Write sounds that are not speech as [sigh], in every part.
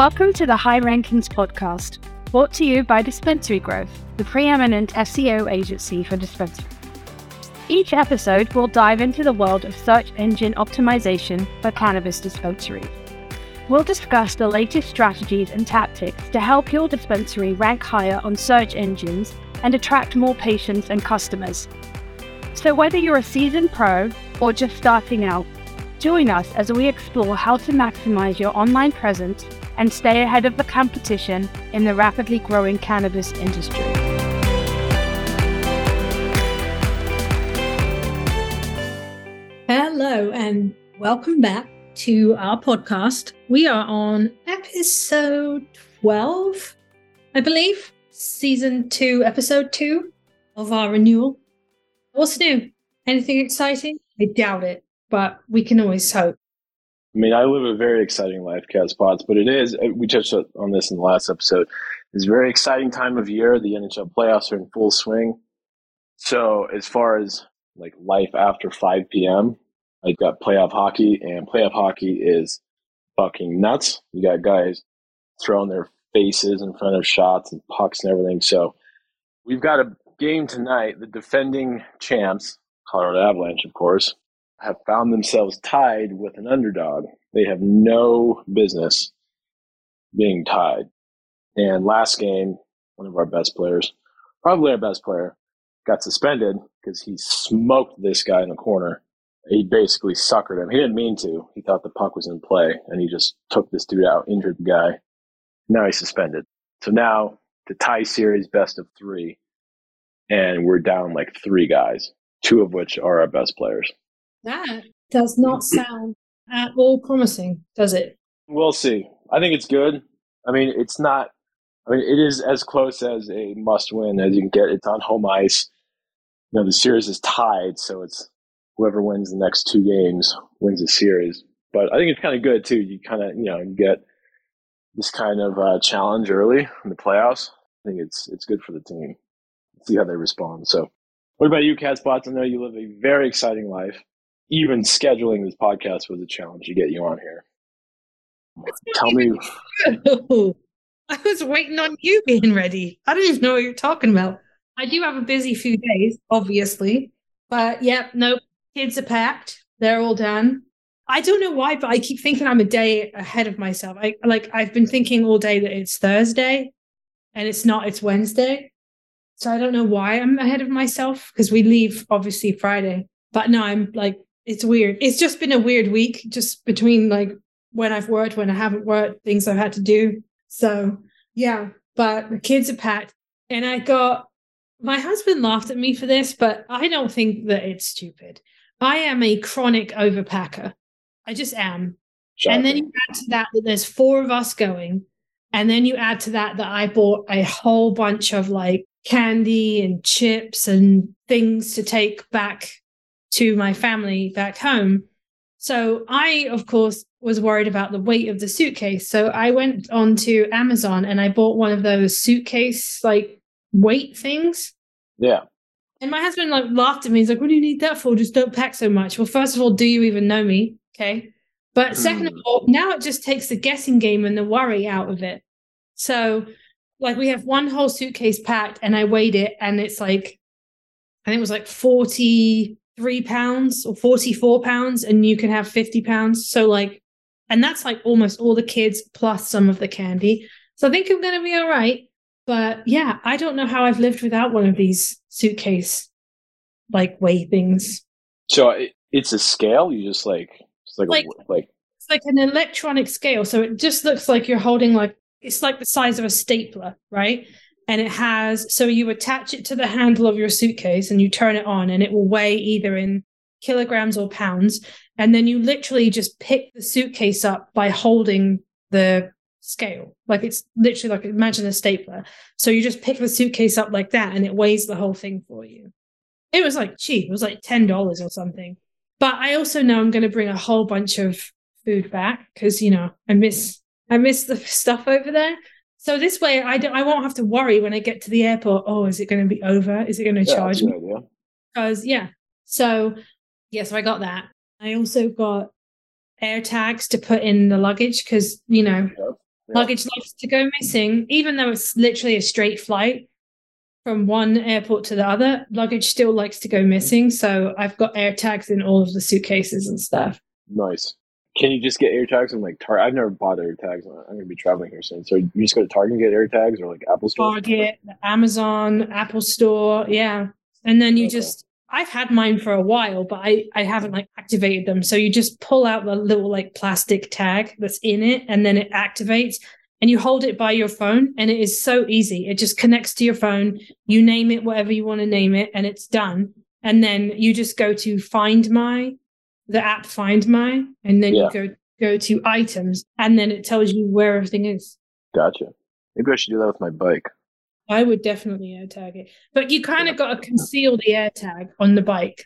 Welcome to the High Rankings podcast, brought to you by Dispensary Growth, the preeminent SEO agency for dispensaries. Each episode will dive into the world of search engine optimization for cannabis dispensaries. We'll discuss the latest strategies and tactics to help your dispensary rank higher on search engines and attract more patients and customers. So, whether you're a seasoned pro or just starting out, join us as we explore how to maximize your online presence and stay ahead of the competition in the rapidly growing cannabis industry. Hello, and welcome back to our podcast. We are on episode 12, I believe, season two, episode two of our renewal. What's new? Anything exciting? I doubt it, but we can always hope. I mean, I live a very exciting life, Cat Spots, but it is, uh, we touched on this in the last episode, it's a very exciting time of year. The NHL playoffs are in full swing. So, as far as like life after 5 p.m., I've got playoff hockey, and playoff hockey is fucking nuts. You got guys throwing their faces in front of shots and pucks and everything. So, we've got a game tonight. The defending champs, Colorado Avalanche, of course, have found themselves tied with an underdog. They have no business being tied. And last game, one of our best players, probably our best player, got suspended because he smoked this guy in the corner. He basically suckered him. He didn't mean to. He thought the puck was in play, and he just took this dude out, injured the guy. Now he's suspended. So now the tie series, best of three, and we're down like three guys, two of which are our best players. That does not sound at all promising, does it? We'll see. I think it's good. I mean, it's not. I mean, it is as close as a must-win as you can get. It's on home ice. You know, the series is tied, so it's whoever wins the next two games wins the series. But I think it's kind of good too. You kind of you know you get this kind of uh, challenge early in the playoffs. I think it's it's good for the team. See how they respond. So, what about you, Cat Spots? I know you live a very exciting life. Even scheduling this podcast was a challenge to get you on here. Tell me. I was waiting on you being ready. I don't even know what you're talking about. I do have a busy few days, obviously, but yep, nope. Kids are packed. They're all done. I don't know why, but I keep thinking I'm a day ahead of myself. I like I've been thinking all day that it's Thursday, and it's not. It's Wednesday. So I don't know why I'm ahead of myself because we leave obviously Friday. But no, I'm like it's weird. It's just been a weird week, just between like when I've worked, when I haven't worked, things I've had to do. So yeah, but the kids are packed, and I got my husband laughed at me for this, but I don't think that it's stupid. I am a chronic overpacker. I just am. Shocking. And then you add to that that there's four of us going. And then you add to that that I bought a whole bunch of like candy and chips and things to take back to my family back home. So I, of course, was worried about the weight of the suitcase. So I went on to Amazon and I bought one of those suitcase like weight things. Yeah. And my husband like laughed at me. He's like, "What do you need that for? Just don't pack so much." Well, first of all, do you even know me? Okay. But second mm. of all, now it just takes the guessing game and the worry out of it. So, like, we have one whole suitcase packed, and I weighed it, and it's like, I think it was like forty-three pounds or forty-four pounds, and you can have fifty pounds. So, like, and that's like almost all the kids plus some of the candy. So I think I'm going to be all right. But yeah, I don't know how I've lived without one of these suitcase like weigh things. So it, it's a scale. You just like it's like like, a, like it's like an electronic scale. So it just looks like you're holding like it's like the size of a stapler, right? And it has so you attach it to the handle of your suitcase and you turn it on, and it will weigh either in kilograms or pounds. And then you literally just pick the suitcase up by holding the scale. Like it's literally like imagine a stapler. So you just pick the suitcase up like that and it weighs the whole thing for you. It was like cheap. It was like $10 or something. But I also know I'm going to bring a whole bunch of food back because, you know, I miss, I miss the [laughs] stuff over there. So this way I don't, I won't have to worry when I get to the airport. Oh, is it going to be over? Is it going to yeah, charge me? Because yeah. So yes, yeah, so I got that. I also got air tags to put in the luggage because, you know, Yeah. Luggage likes to go missing, even though it's literally a straight flight from one airport to the other. Luggage still likes to go missing, so I've got air tags in all of the suitcases and stuff. Nice. Can you just get air tags from like Target? I've never bought air tags. I'm going to be traveling here soon. So you just go to Target and get air tags or like Apple Store? Target, Amazon, Apple Store. Yeah. And then you okay. just, I've had mine for a while, but I, I haven't like activated them. So you just pull out the little like plastic tag that's in it and then it activates and you hold it by your phone and it is so easy. It just connects to your phone. You name it whatever you want to name it and it's done. And then you just go to find my the app Find My, and then yeah. you go go to items, and then it tells you where everything is. Gotcha. Maybe I should do that with my bike. I would definitely air tag it, but you kind of got to conceal the air tag on the bike.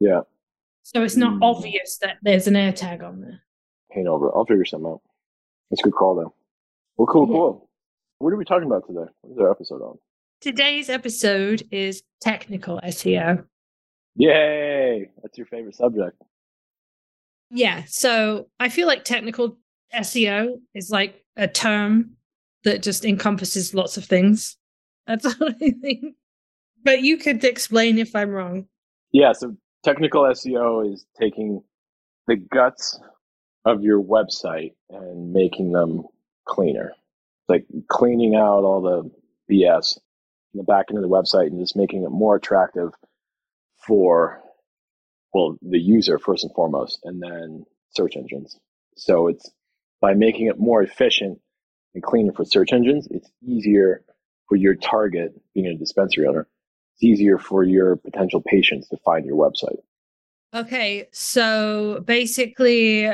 Yeah. So it's not mm. obvious that there's an air tag on there. Paint over. I'll figure something out. That's a good call, though. Well, cool, yeah. cool. What are we talking about today? What is our episode on? Today's episode is technical SEO. Yay! That's your favorite subject. Yeah. So I feel like technical SEO is like a term that just encompasses lots of things. That's [laughs] what I think. But you could explain if I'm wrong. Yeah. So technical SEO is taking the guts of your website and making them cleaner. it's Like cleaning out all the BS in the back end of the website and just making it more attractive for well, the user first and foremost, and then search engines. So it's by making it more efficient and cleaner for search engines, it's easier for your target, being a dispensary owner, it's easier for your potential patients to find your website. Okay, so basically,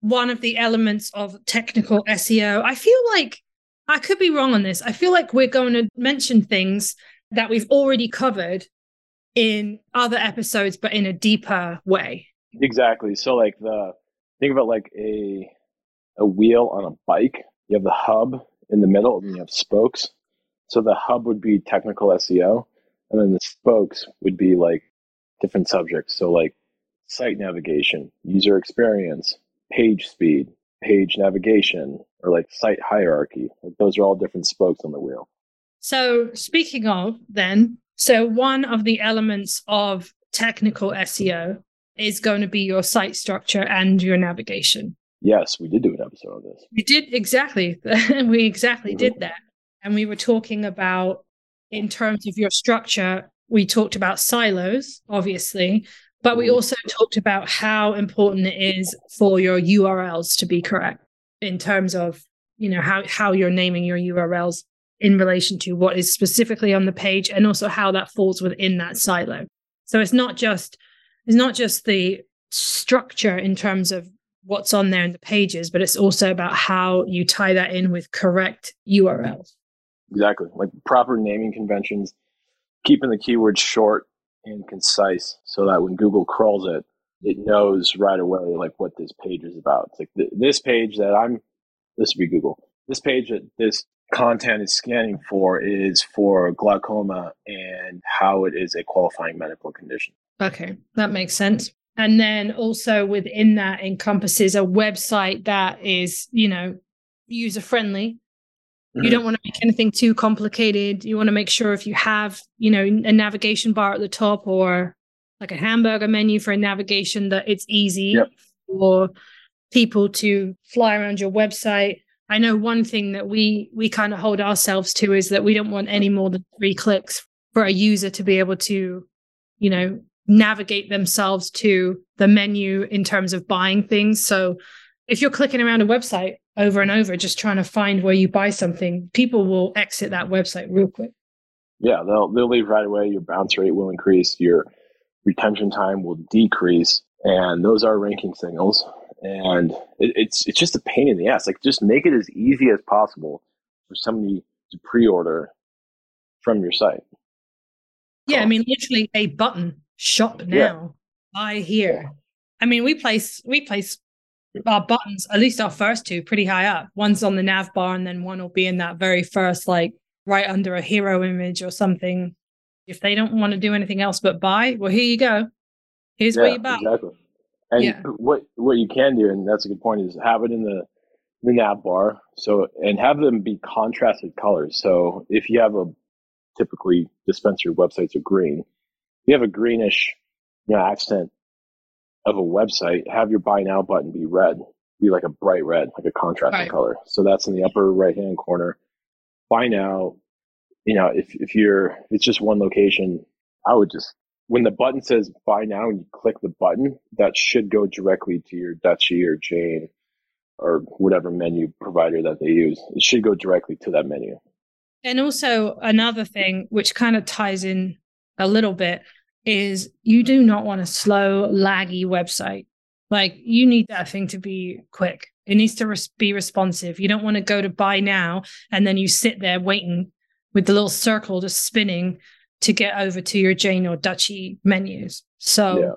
one of the elements of technical SEO, I feel like I could be wrong on this. I feel like we're going to mention things that we've already covered in other episodes, but in a deeper way. Exactly. So like the think about like a a wheel on a bike. You have the hub in the middle, and you have spokes. So the hub would be technical SEO, and then the spokes would be like different subjects. So like site navigation, user experience, page speed, page navigation, or like site hierarchy. Like those are all different spokes on the wheel. So speaking of then, so, one of the elements of technical SEO is going to be your site structure and your navigation. Yes, we did do an episode on this. We did exactly. [laughs] we exactly mm-hmm. did that. And we were talking about, in terms of your structure, we talked about silos, obviously, but we mm-hmm. also talked about how important it is for your URLs to be correct in terms of, you know, how, how you're naming your URLs in relation to what is specifically on the page and also how that falls within that silo. So it's not just it's not just the structure in terms of what's on there in the pages, but it's also about how you tie that in with correct URLs. Exactly. Like proper naming conventions, keeping the keywords short and concise so that when Google crawls it, it knows right away like what this page is about. It's like th- this page that I'm this would be Google. This page that this content is scanning for is for glaucoma and how it is a qualifying medical condition. Okay, that makes sense. And then also within that encompasses a website that is, you know, user friendly. Mm-hmm. You don't want to make anything too complicated. You want to make sure if you have, you know, a navigation bar at the top or like a hamburger menu for a navigation that it's easy yep. for people to fly around your website I know one thing that we we kind of hold ourselves to is that we don't want any more than three clicks for a user to be able to, you know, navigate themselves to the menu in terms of buying things. So if you're clicking around a website over and over just trying to find where you buy something, people will exit that website real quick. Yeah, they'll they'll leave right away. Your bounce rate will increase, your retention time will decrease, and those are ranking signals and it, it's it's just a pain in the ass. Like just make it as easy as possible for somebody to pre-order from your site. Yeah, I mean, literally a button shop now, yeah. buy here. I mean, we place we place our buttons, at least our first two, pretty high up. One's on the nav bar, and then one will be in that very first, like right under a hero image or something. If they don't want to do anything else but buy, well, here you go. Here's yeah, where you buy. Exactly. And yeah. what what you can do, and that's a good point, is have it in the the nav bar. So, and have them be contrasted colors. So if you have a typically dispensary websites are green, if you have a greenish you know, accent of a website, have your buy now button be red, be like a bright red, like a contrasting right. color. So that's in the upper right hand corner. Buy now, you know, if, if you're, it's just one location, I would just, when the button says buy now and you click the button, that should go directly to your Dutchie or Jane or whatever menu provider that they use. It should go directly to that menu. And also another thing which kind of ties in a little bit is you do not want a slow, laggy website. Like you need that thing to be quick. It needs to res- be responsive. You don't want to go to buy now and then you sit there waiting with the little circle just spinning to get over to your Jane or Dutchie menus. So yeah.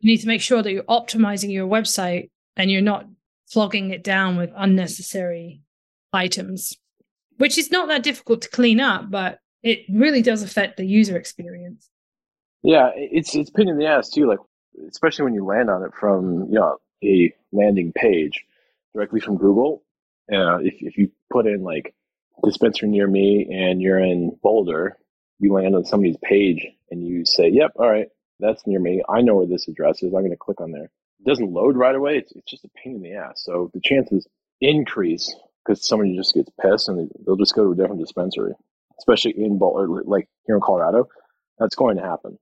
you need to make sure that you're optimizing your website and you're not flogging it down with unnecessary items, which is not that difficult to clean up, but it really does affect the user experience. Yeah, it's it's pain in the ass too. Like especially when you land on it from you know a landing page directly from Google. Uh, if if you put in like dispenser near me and you're in Boulder, you land on somebody's page and you say, "Yep, all right, that's near me. I know where this address is. I'm going to click on there." It doesn't load right away. It's, it's just a pain in the ass. So the chances increase because somebody just gets pissed and they'll just go to a different dispensary, especially in Boulder, like here in Colorado. That's going to happen.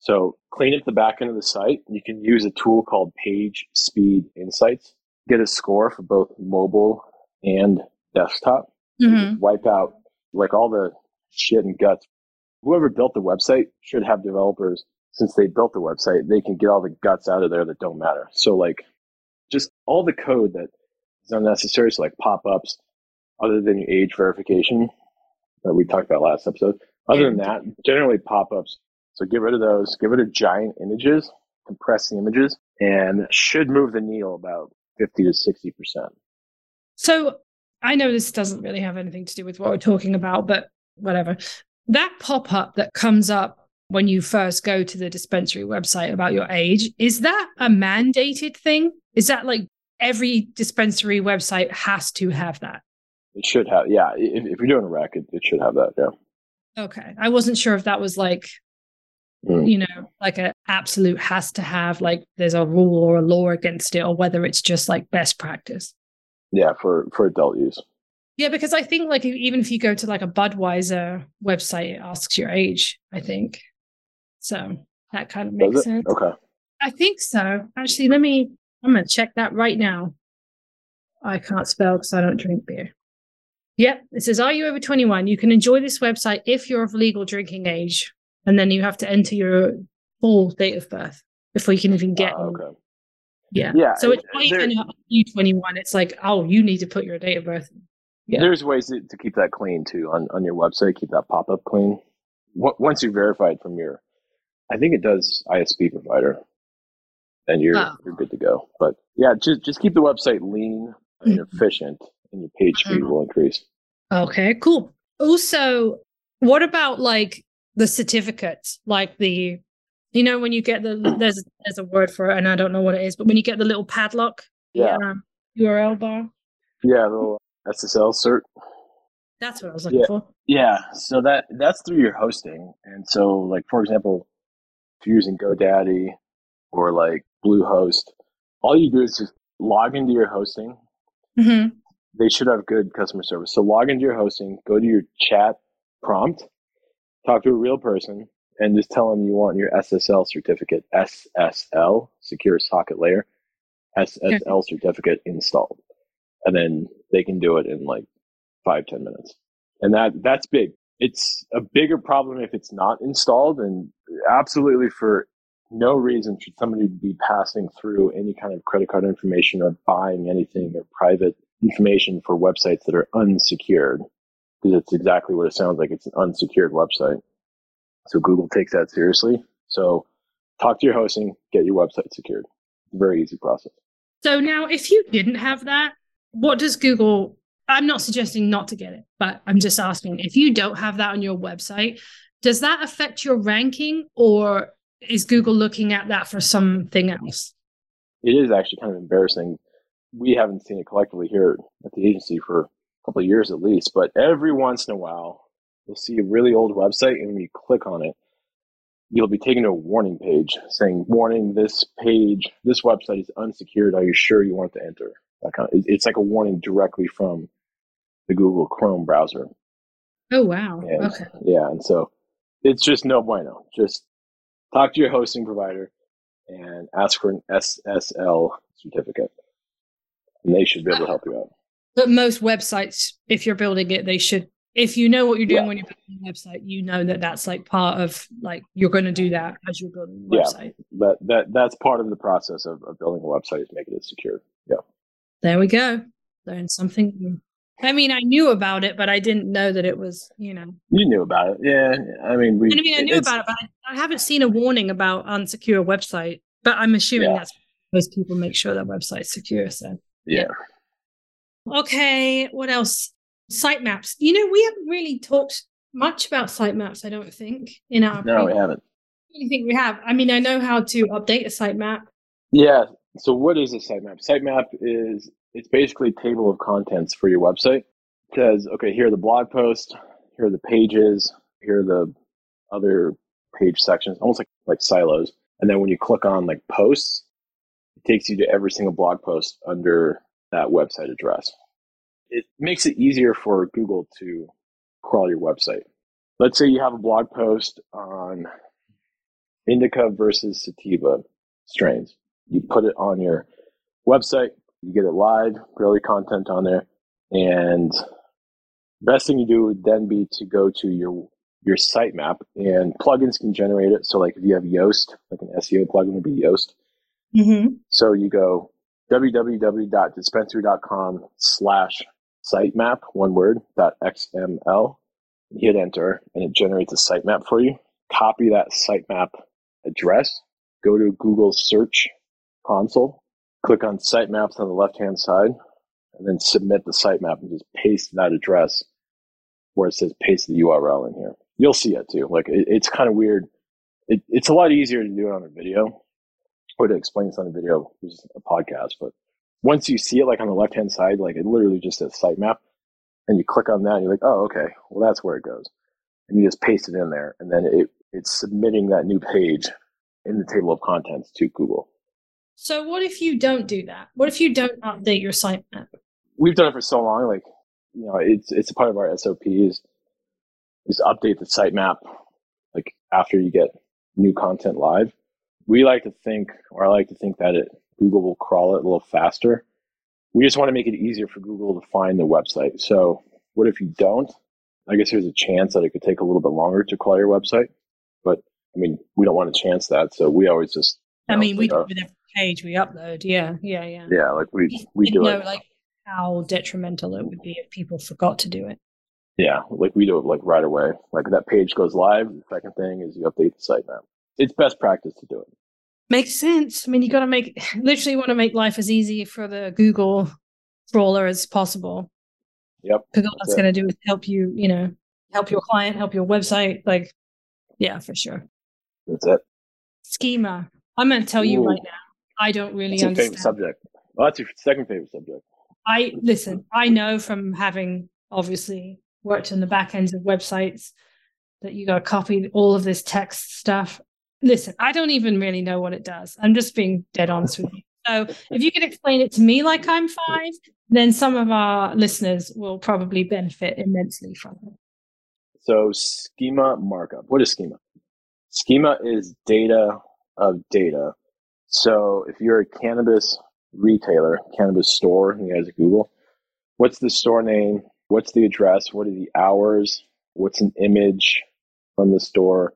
So clean up the back end of the site. You can use a tool called Page Speed Insights. Get a score for both mobile and desktop. Mm-hmm. Wipe out like all the shit and guts. Whoever built the website should have developers since they built the website, they can get all the guts out of there that don't matter. So like just all the code that is unnecessary, so like pop-ups, other than age verification that we talked about last episode. Other than that, generally pop-ups. So get rid of those, get rid of giant images, compress the images, and should move the needle about 50 to 60%. So I know this doesn't really have anything to do with what we're talking about, but whatever. That pop up that comes up when you first go to the dispensary website about your age. Is that a mandated thing? Is that like every dispensary website has to have that? It should have, yeah. If, if you're doing a rec, it, it, should have that, yeah. Okay. I wasn't sure if that was like, mm. you know, like an absolute has to have, like there's a rule or a law against it, or whether it's just like best practice. Yeah, for for adult use. Yeah, because I think like even if you go to like a Budweiser website, it asks your age. I think. So that kind of makes sense. Okay. I think so. Actually, let me, I'm going to check that right now. I can't spell because I don't drink beer. Yep. It says, Are you over 21? You can enjoy this website if you're of legal drinking age. And then you have to enter your full date of birth before you can even get uh, okay. Yeah. Yeah. So it's not even you 21. It's like, oh, you need to put your date of birth. Yeah. There's ways to, to keep that clean too on, on your website. Keep that pop up clean. Once you verify it from your I think it does ISP provider, and you're oh. you're good to go. But yeah, just just keep the website lean and mm-hmm. efficient, and your page speed mm-hmm. will increase. Okay, cool. Also, what about like the certificates, like the you know when you get the [clears throat] there's there's a word for it and I don't know what it is, but when you get the little padlock, yeah, um, URL bar, yeah, the little SSL cert. That's what I was looking yeah. for. Yeah, so that that's through your hosting, and so like for example, if you're using GoDaddy or like Bluehost, all you do is just log into your hosting. Mm-hmm. They should have good customer service. So log into your hosting, go to your chat prompt, talk to a real person, and just tell them you want your SSL certificate, SSL, secure socket layer, SSL certificate installed. And then they can do it in like five, ten minutes. And that that's big. It's a bigger problem if it's not installed and absolutely for no reason should somebody be passing through any kind of credit card information or buying anything or private information for websites that are unsecured because it's exactly what it sounds like. It's an unsecured website. So google takes that seriously. So talk to your hosting get your website secured. Very easy process. So now if you didn't have that what does google I'm not suggesting not to get it, but I'm just asking if you don't have that on your website, does that affect your ranking or is Google looking at that for something else? It is actually kind of embarrassing. we haven't seen it collectively here at the agency for a couple of years at least, but every once in a while, you'll see a really old website, and when you click on it, you'll be taken to a warning page saying, "Warning: This page, this website is unsecured. Are you sure you want to enter?" That kind of, it's like a warning directly from the Google Chrome browser. Oh wow! And, okay. Yeah, and so it's just no bueno. Just talk to your hosting provider and ask for an SSL certificate, and they should be able to help you out. But most websites, if you're building it, they should. If you know what you're doing Yeah. when you're building a website, you know that that's like part of like you're going to do that as you're building Yeah. website. That that that's part of the process of, of building a website is making it secure. Yeah. There we go. Learned something. new. I mean, I knew about it, but I didn't know that it was, you know. You knew about it. Yeah. I mean, we. I mean, I knew about it, but I, I haven't seen a warning about unsecure website. But I'm assuming Yeah. that's most people make sure their website's secure. So, Yeah. okay, what else? Sitemaps. You know, we haven't really talked much about sitemaps. I don't think in our. No, we haven't. I don't think we have. I mean, I know how to update a sitemap. Yeah. So what is a sitemap? Sitemap is it's basically a table of contents for your website. It says, okay, here are the blog posts, here are the pages, here are the other page sections, almost like like silos. And then when you click on like posts, it takes you to every single blog post under that website address. It makes it easier for Google to crawl your website. Let's say you have a blog post on indica versus sativa strains. You put it on your website, you get it live, daily content on there, and best thing you do would then be to go to your your sitemap and plugins can generate it. So like if you have Yoast, like an SEO plugin would be Yoast. Mm-hmm. So you go www.dispensary.com slash sitemap, one word, dot XML, hit enter, and it generates a sitemap for you. Copy that sitemap address, go to Google search console, click on sitemaps on the left hand side, and then submit the sitemap and just paste that address where it says paste the URL in here. You'll see it too. Like it, it's kind of weird. It, it's a lot easier to do it on a video or to explain this on a video, which is a podcast. But once you see it, like on the left hand side, like it literally just says sitemap, and you click on that, and you're like, oh, okay, well that's where it goes, and you just paste it in there, and then it it's submitting that new page in the table of contents to Google. So, what if you don't do that? What if you don't update your sitemap? We've done it for so long, like you know, it's it's a part of our SOPs. Is update the sitemap like after you get new content live. We like to think, or I like to think that it Google will crawl it a little faster. We just want to make it easier for Google to find the website. So, what if you don't? I guess there's a chance that it could take a little bit longer to crawl your website, but I mean, we don't want to chance that, so we always just. I know, mean, we like do our- it with every page we upload. Yeah, yeah, yeah. yeah, like we we do know it. like how detrimental it would be if people forgot to do it. Yeah, like we do it like right away. Like that page goes live. The second thing is you update the site sitemap. It's best practice to do it. Makes sense. I mean, you got to make [laughs] literally want to make life as easy for the Google crawler as possible. Yep. Because all That's that's going to do is help you, you know, help your client, help your website. Like, yeah, for sure. That's it. Schema. I'm going to tell you right now. I don't really It's your favorite subject. Well, that's your second favorite subject. I listen, I know from having obviously worked on the back ends of websites that you got to copy all of this text stuff. Listen, I don't even really know what it does. I'm just being dead honest with you. So if you could explain it to me like I'm five, then some of our listeners will probably benefit immensely from it. So schema markup. What is schema? Schema is data of data. So if you're a cannabis retailer, cannabis store, you guys at Google, what's the store name? What's the address? What are the hours? What's an image from the store?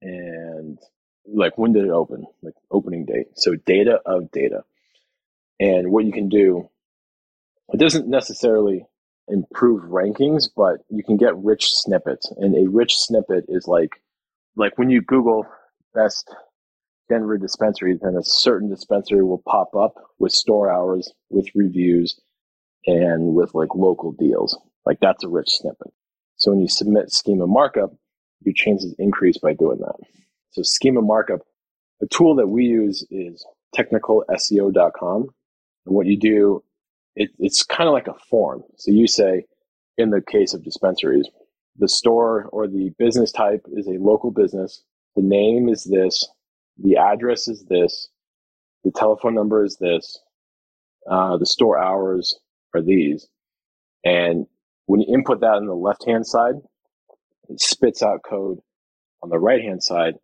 And like when did it open? Like opening date. So data of data. And what you can do, it doesn't necessarily improve rankings, but you can get rich snippets. And a rich snippet is like like when you Google best Denver dispensaries, then a certain dispensary will pop up with store hours, with reviews, and with like local deals. Like that's a rich snippet. So when you submit schema markup, your chances increase by doing that. So schema markup, a tool that we use is technicalseo.com. And what you do, it, it's kind of like a form. So you say, in the case of dispensaries, the store or the business type is a local business. The name is this. The address is this. The telephone number is this. Uh, the store hours are these. And when you input that on the left hand side, it spits out code on the right hand side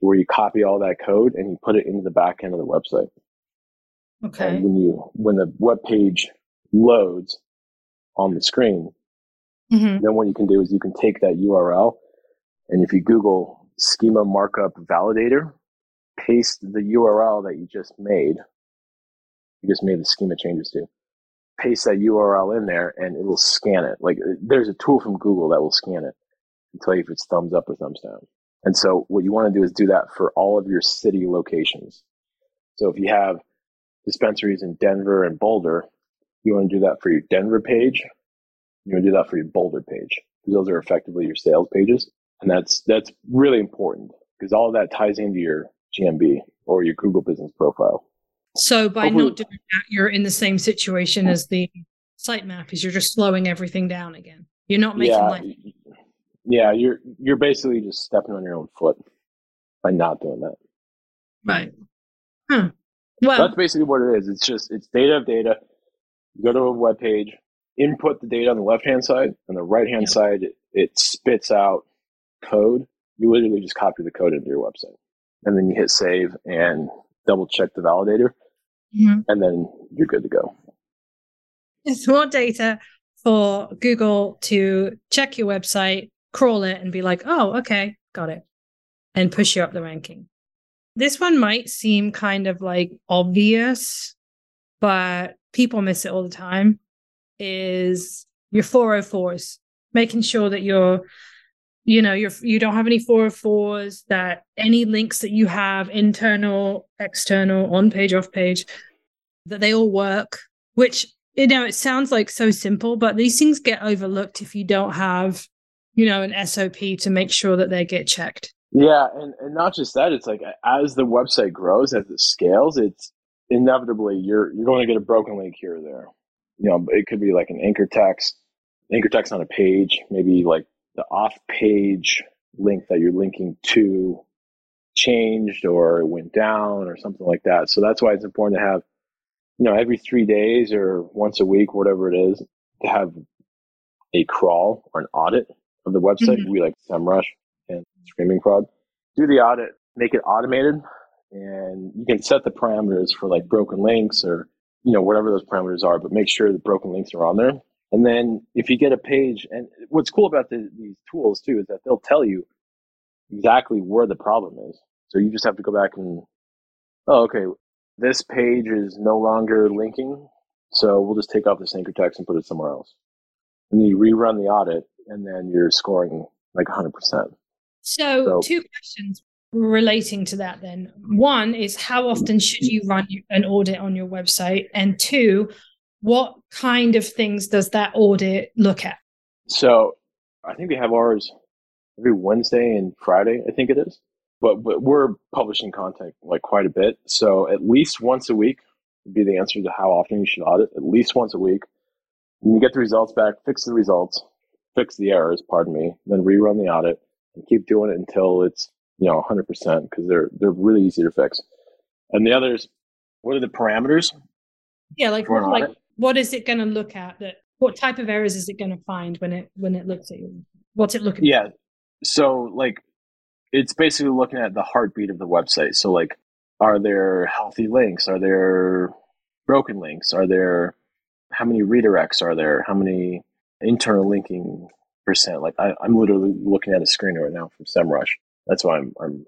where you copy all that code and you put it into the back end of the website. Okay. And when you when the web page loads on the screen, Mm-hmm. then what you can do is you can take that URL and if you Google schema markup validator, paste the URL that you just made, you just made the schema changes to, paste that URL in there and it will scan it. Like there's a tool from Google that will scan it and tell you if it's thumbs up or thumbs down. And so what you want to do is do that for all of your city locations. So if you have dispensaries in Denver and Boulder, you want to do that for your Denver page. You want to do that for your Boulder page those are effectively your sales pages. And that's, that's really important because all of that ties into your GMB or your Google business profile. So by Hopefully- not doing that, you're in the same situation as the sitemap is you're just slowing everything down again. You're not making yeah, like yeah, you're, you're basically just stepping on your own foot by not doing that. right. Huh. Well, That's basically what it is. It's just it's data of data. You go to a web page, input the data on the left hand side, and the right hand Yeah. side it, it spits out code. You literally just copy the code into your website, and then you hit save and double check the validator, Mhm. and then you're good to go. it's more data for Google to check your website, crawl it, and be like, oh, okay, got it, and push you up the ranking. This one might seem kind of like obvious, but people miss it all the time. Is your 404s making sure that you're you know you're you don't have any 404s that any links that you have internal external on page off page that they all work which you know it sounds like so simple but these things get overlooked if you don't have you know an sop to make sure that they get checked Yeah, and, and not just that. It's like as the website grows, as it scales, it's inevitably you're you're going to get a broken link here or there. You know, it could be like an anchor text, anchor text on a page, maybe like the off page link that you're linking to changed or it went down or something like that. So that's why it's important to have, you know, every three days or once a week, whatever it is, to have a crawl or an audit of the website. Mhm. We like SEMrush and Screaming Frog. Do the audit, make it automated, and you can set the parameters for like broken links or you know whatever those parameters are. But make sure the broken links are on there. And then if you get a page, and what's cool about the, these tools too is that they'll tell you exactly where the problem is. So you just have to go back and oh, okay, this page is no longer linking, so we'll just take off this anchor text and put it somewhere else. And then you rerun the audit, and then you're scoring like 100%. so, So- two questions relating to that then one is how often should you run an audit on your website and two what kind of things does that audit look at So I think we have ours every Wednesday and Friday, I think it is. But but we're publishing content like quite a bit. So at least once a week would be the answer to how often you should audit. At least once a week. When you get the results back, fix the results, fix the errors, pardon me, then rerun the audit and keep doing it until it's, you know, 100% because they're they're really easy to fix. And the others, what are the parameters yeah like for an what, like audit? What is it going to look at that what type of errors is it going to find when it when it looks at you what's it looking Yeah. So like it's basically looking at the heartbeat of the website. So like are there healthy links? Are there broken links? Are there how many redirects are there? How many internal linking percent? Like I, I'm literally looking at a screen right now from SEMrush. That's why I'm I'm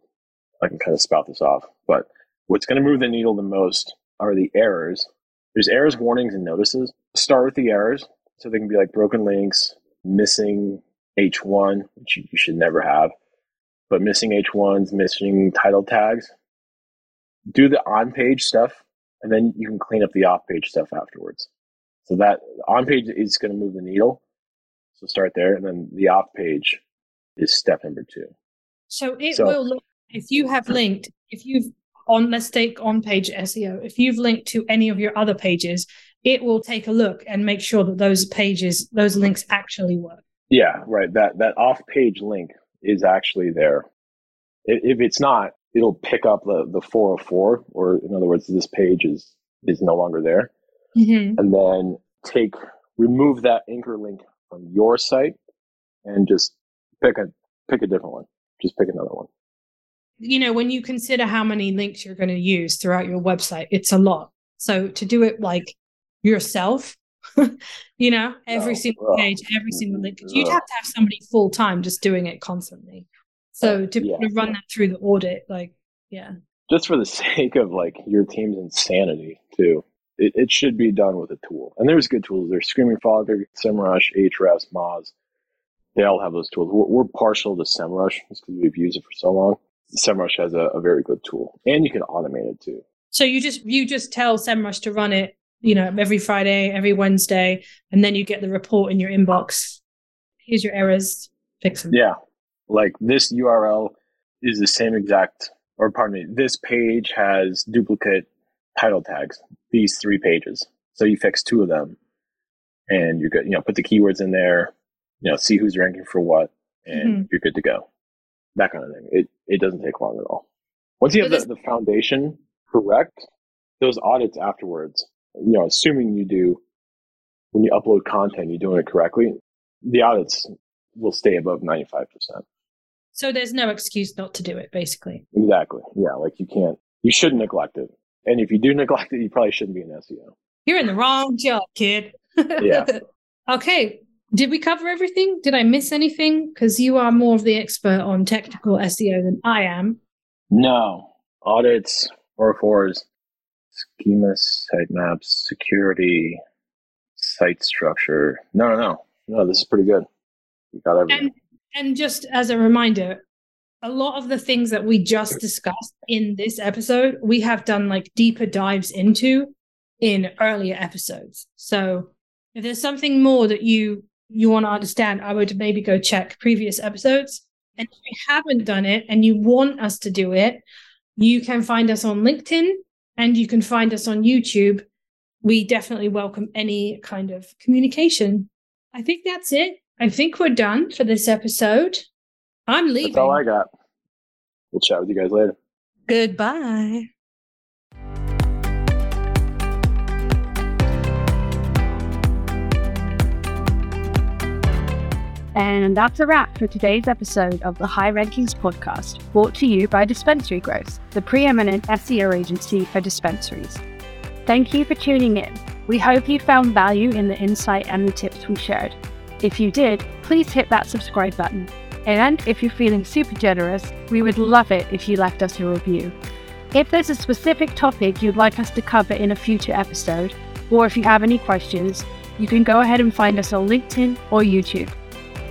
I can kind of spout this off. But what's going to move the needle the most are the errors. There's errors, warnings, and notices. Start with the errors. So they can be like broken links, missing H1, which you you should never have, but missing H1s, missing title tags. Do the on page stuff, and then you can clean up the off page stuff afterwards. So that on page is going to move the needle. So start there, and then the off page is step number two. so it So- will look if you have linked if you've on, let's take on page SEO, if you've linked to any of your other pages, it will take a look and make sure that those pages, those links actually work. Yeah, right. That that off page link is actually there. If it's not, it'll pick up the the 404, or in other words, this page is is no longer there, mm-hmm. and then take remove that anchor link from your site and just pick a pick a different one. Just pick another one. You know, when you consider how many links you're going to use throughout your website, it's a lot. So to do it like yourself, [laughs] you know, every oh, single page, every single link, mm, you'd have to have somebody full time just doing it constantly. So to, yeah, run that through the audit, like, yeah. Just for the [laughs] sake of like your team's insanity too. It, it should be done with a tool. And there's good tools. There's Screaming Frog, SEMrush, Ahrefs, Moz. They all have those tools. We're, we're partial to SEMrush because we've used it for so long. SEMrush has a, a very good tool, and you can automate it too. So you just you just tell SEMrush to run it, you know, every Friday, every Wednesday, and then you get the report in your inbox. Here's your errors, fix them. Yeah, like this URL is the same exact, or pardon me, this page has duplicate title tags. These three pages. So you fix two of them, and you're good. You know, put the keywords in there. You know, see who's ranking for what, and mm-hmm. you're good to go that kind of thing. It it doesn't take long at all. Once you have the, the foundation correct, those audits afterwards, you know, assuming you do when you upload content, you're doing it correctly, the audits will stay above ninety five percent. So there's no excuse not to do it, basically. Exactly. Yeah, like you can't, you shouldn't neglect it, and if you do neglect it, you probably shouldn't be an SEO. You're in the wrong job, kid. yeah. [laughs] Okay, did we cover everything? Did I miss anything? Because you are more of the expert on technical SEO than I am. No. Audits, or fours, schemas, sitemaps, security, site structure. No, no, no. No, this is pretty good. You got everything. And, and just as a reminder, a lot of the things that we just discussed in this episode, we have done like deeper dives into in earlier episodes. So if there's something more that you you want to understand, I would maybe go check previous episodes. And if you haven't done it and you want us to do it, you can find us on LinkedIn and you can find us on YouTube. We definitely welcome any kind of communication. I think that's it. I think we're done for this episode. I'm leaving. That's all I got. We'll chat with you guys later. Goodbye. And that's a wrap for today's episode of the High Rankings podcast, brought to you by Dispensary Growth, the preeminent SEO agency for dispensaries. Thank you for tuning in. We hope you found value in the insight and the tips we shared. If you did, please hit that subscribe button. And if you're feeling super generous, we would love it if you left us a review. If there's a specific topic you'd like us to cover in a future episode, or if you have any questions, you can go ahead and find us on LinkedIn or YouTube.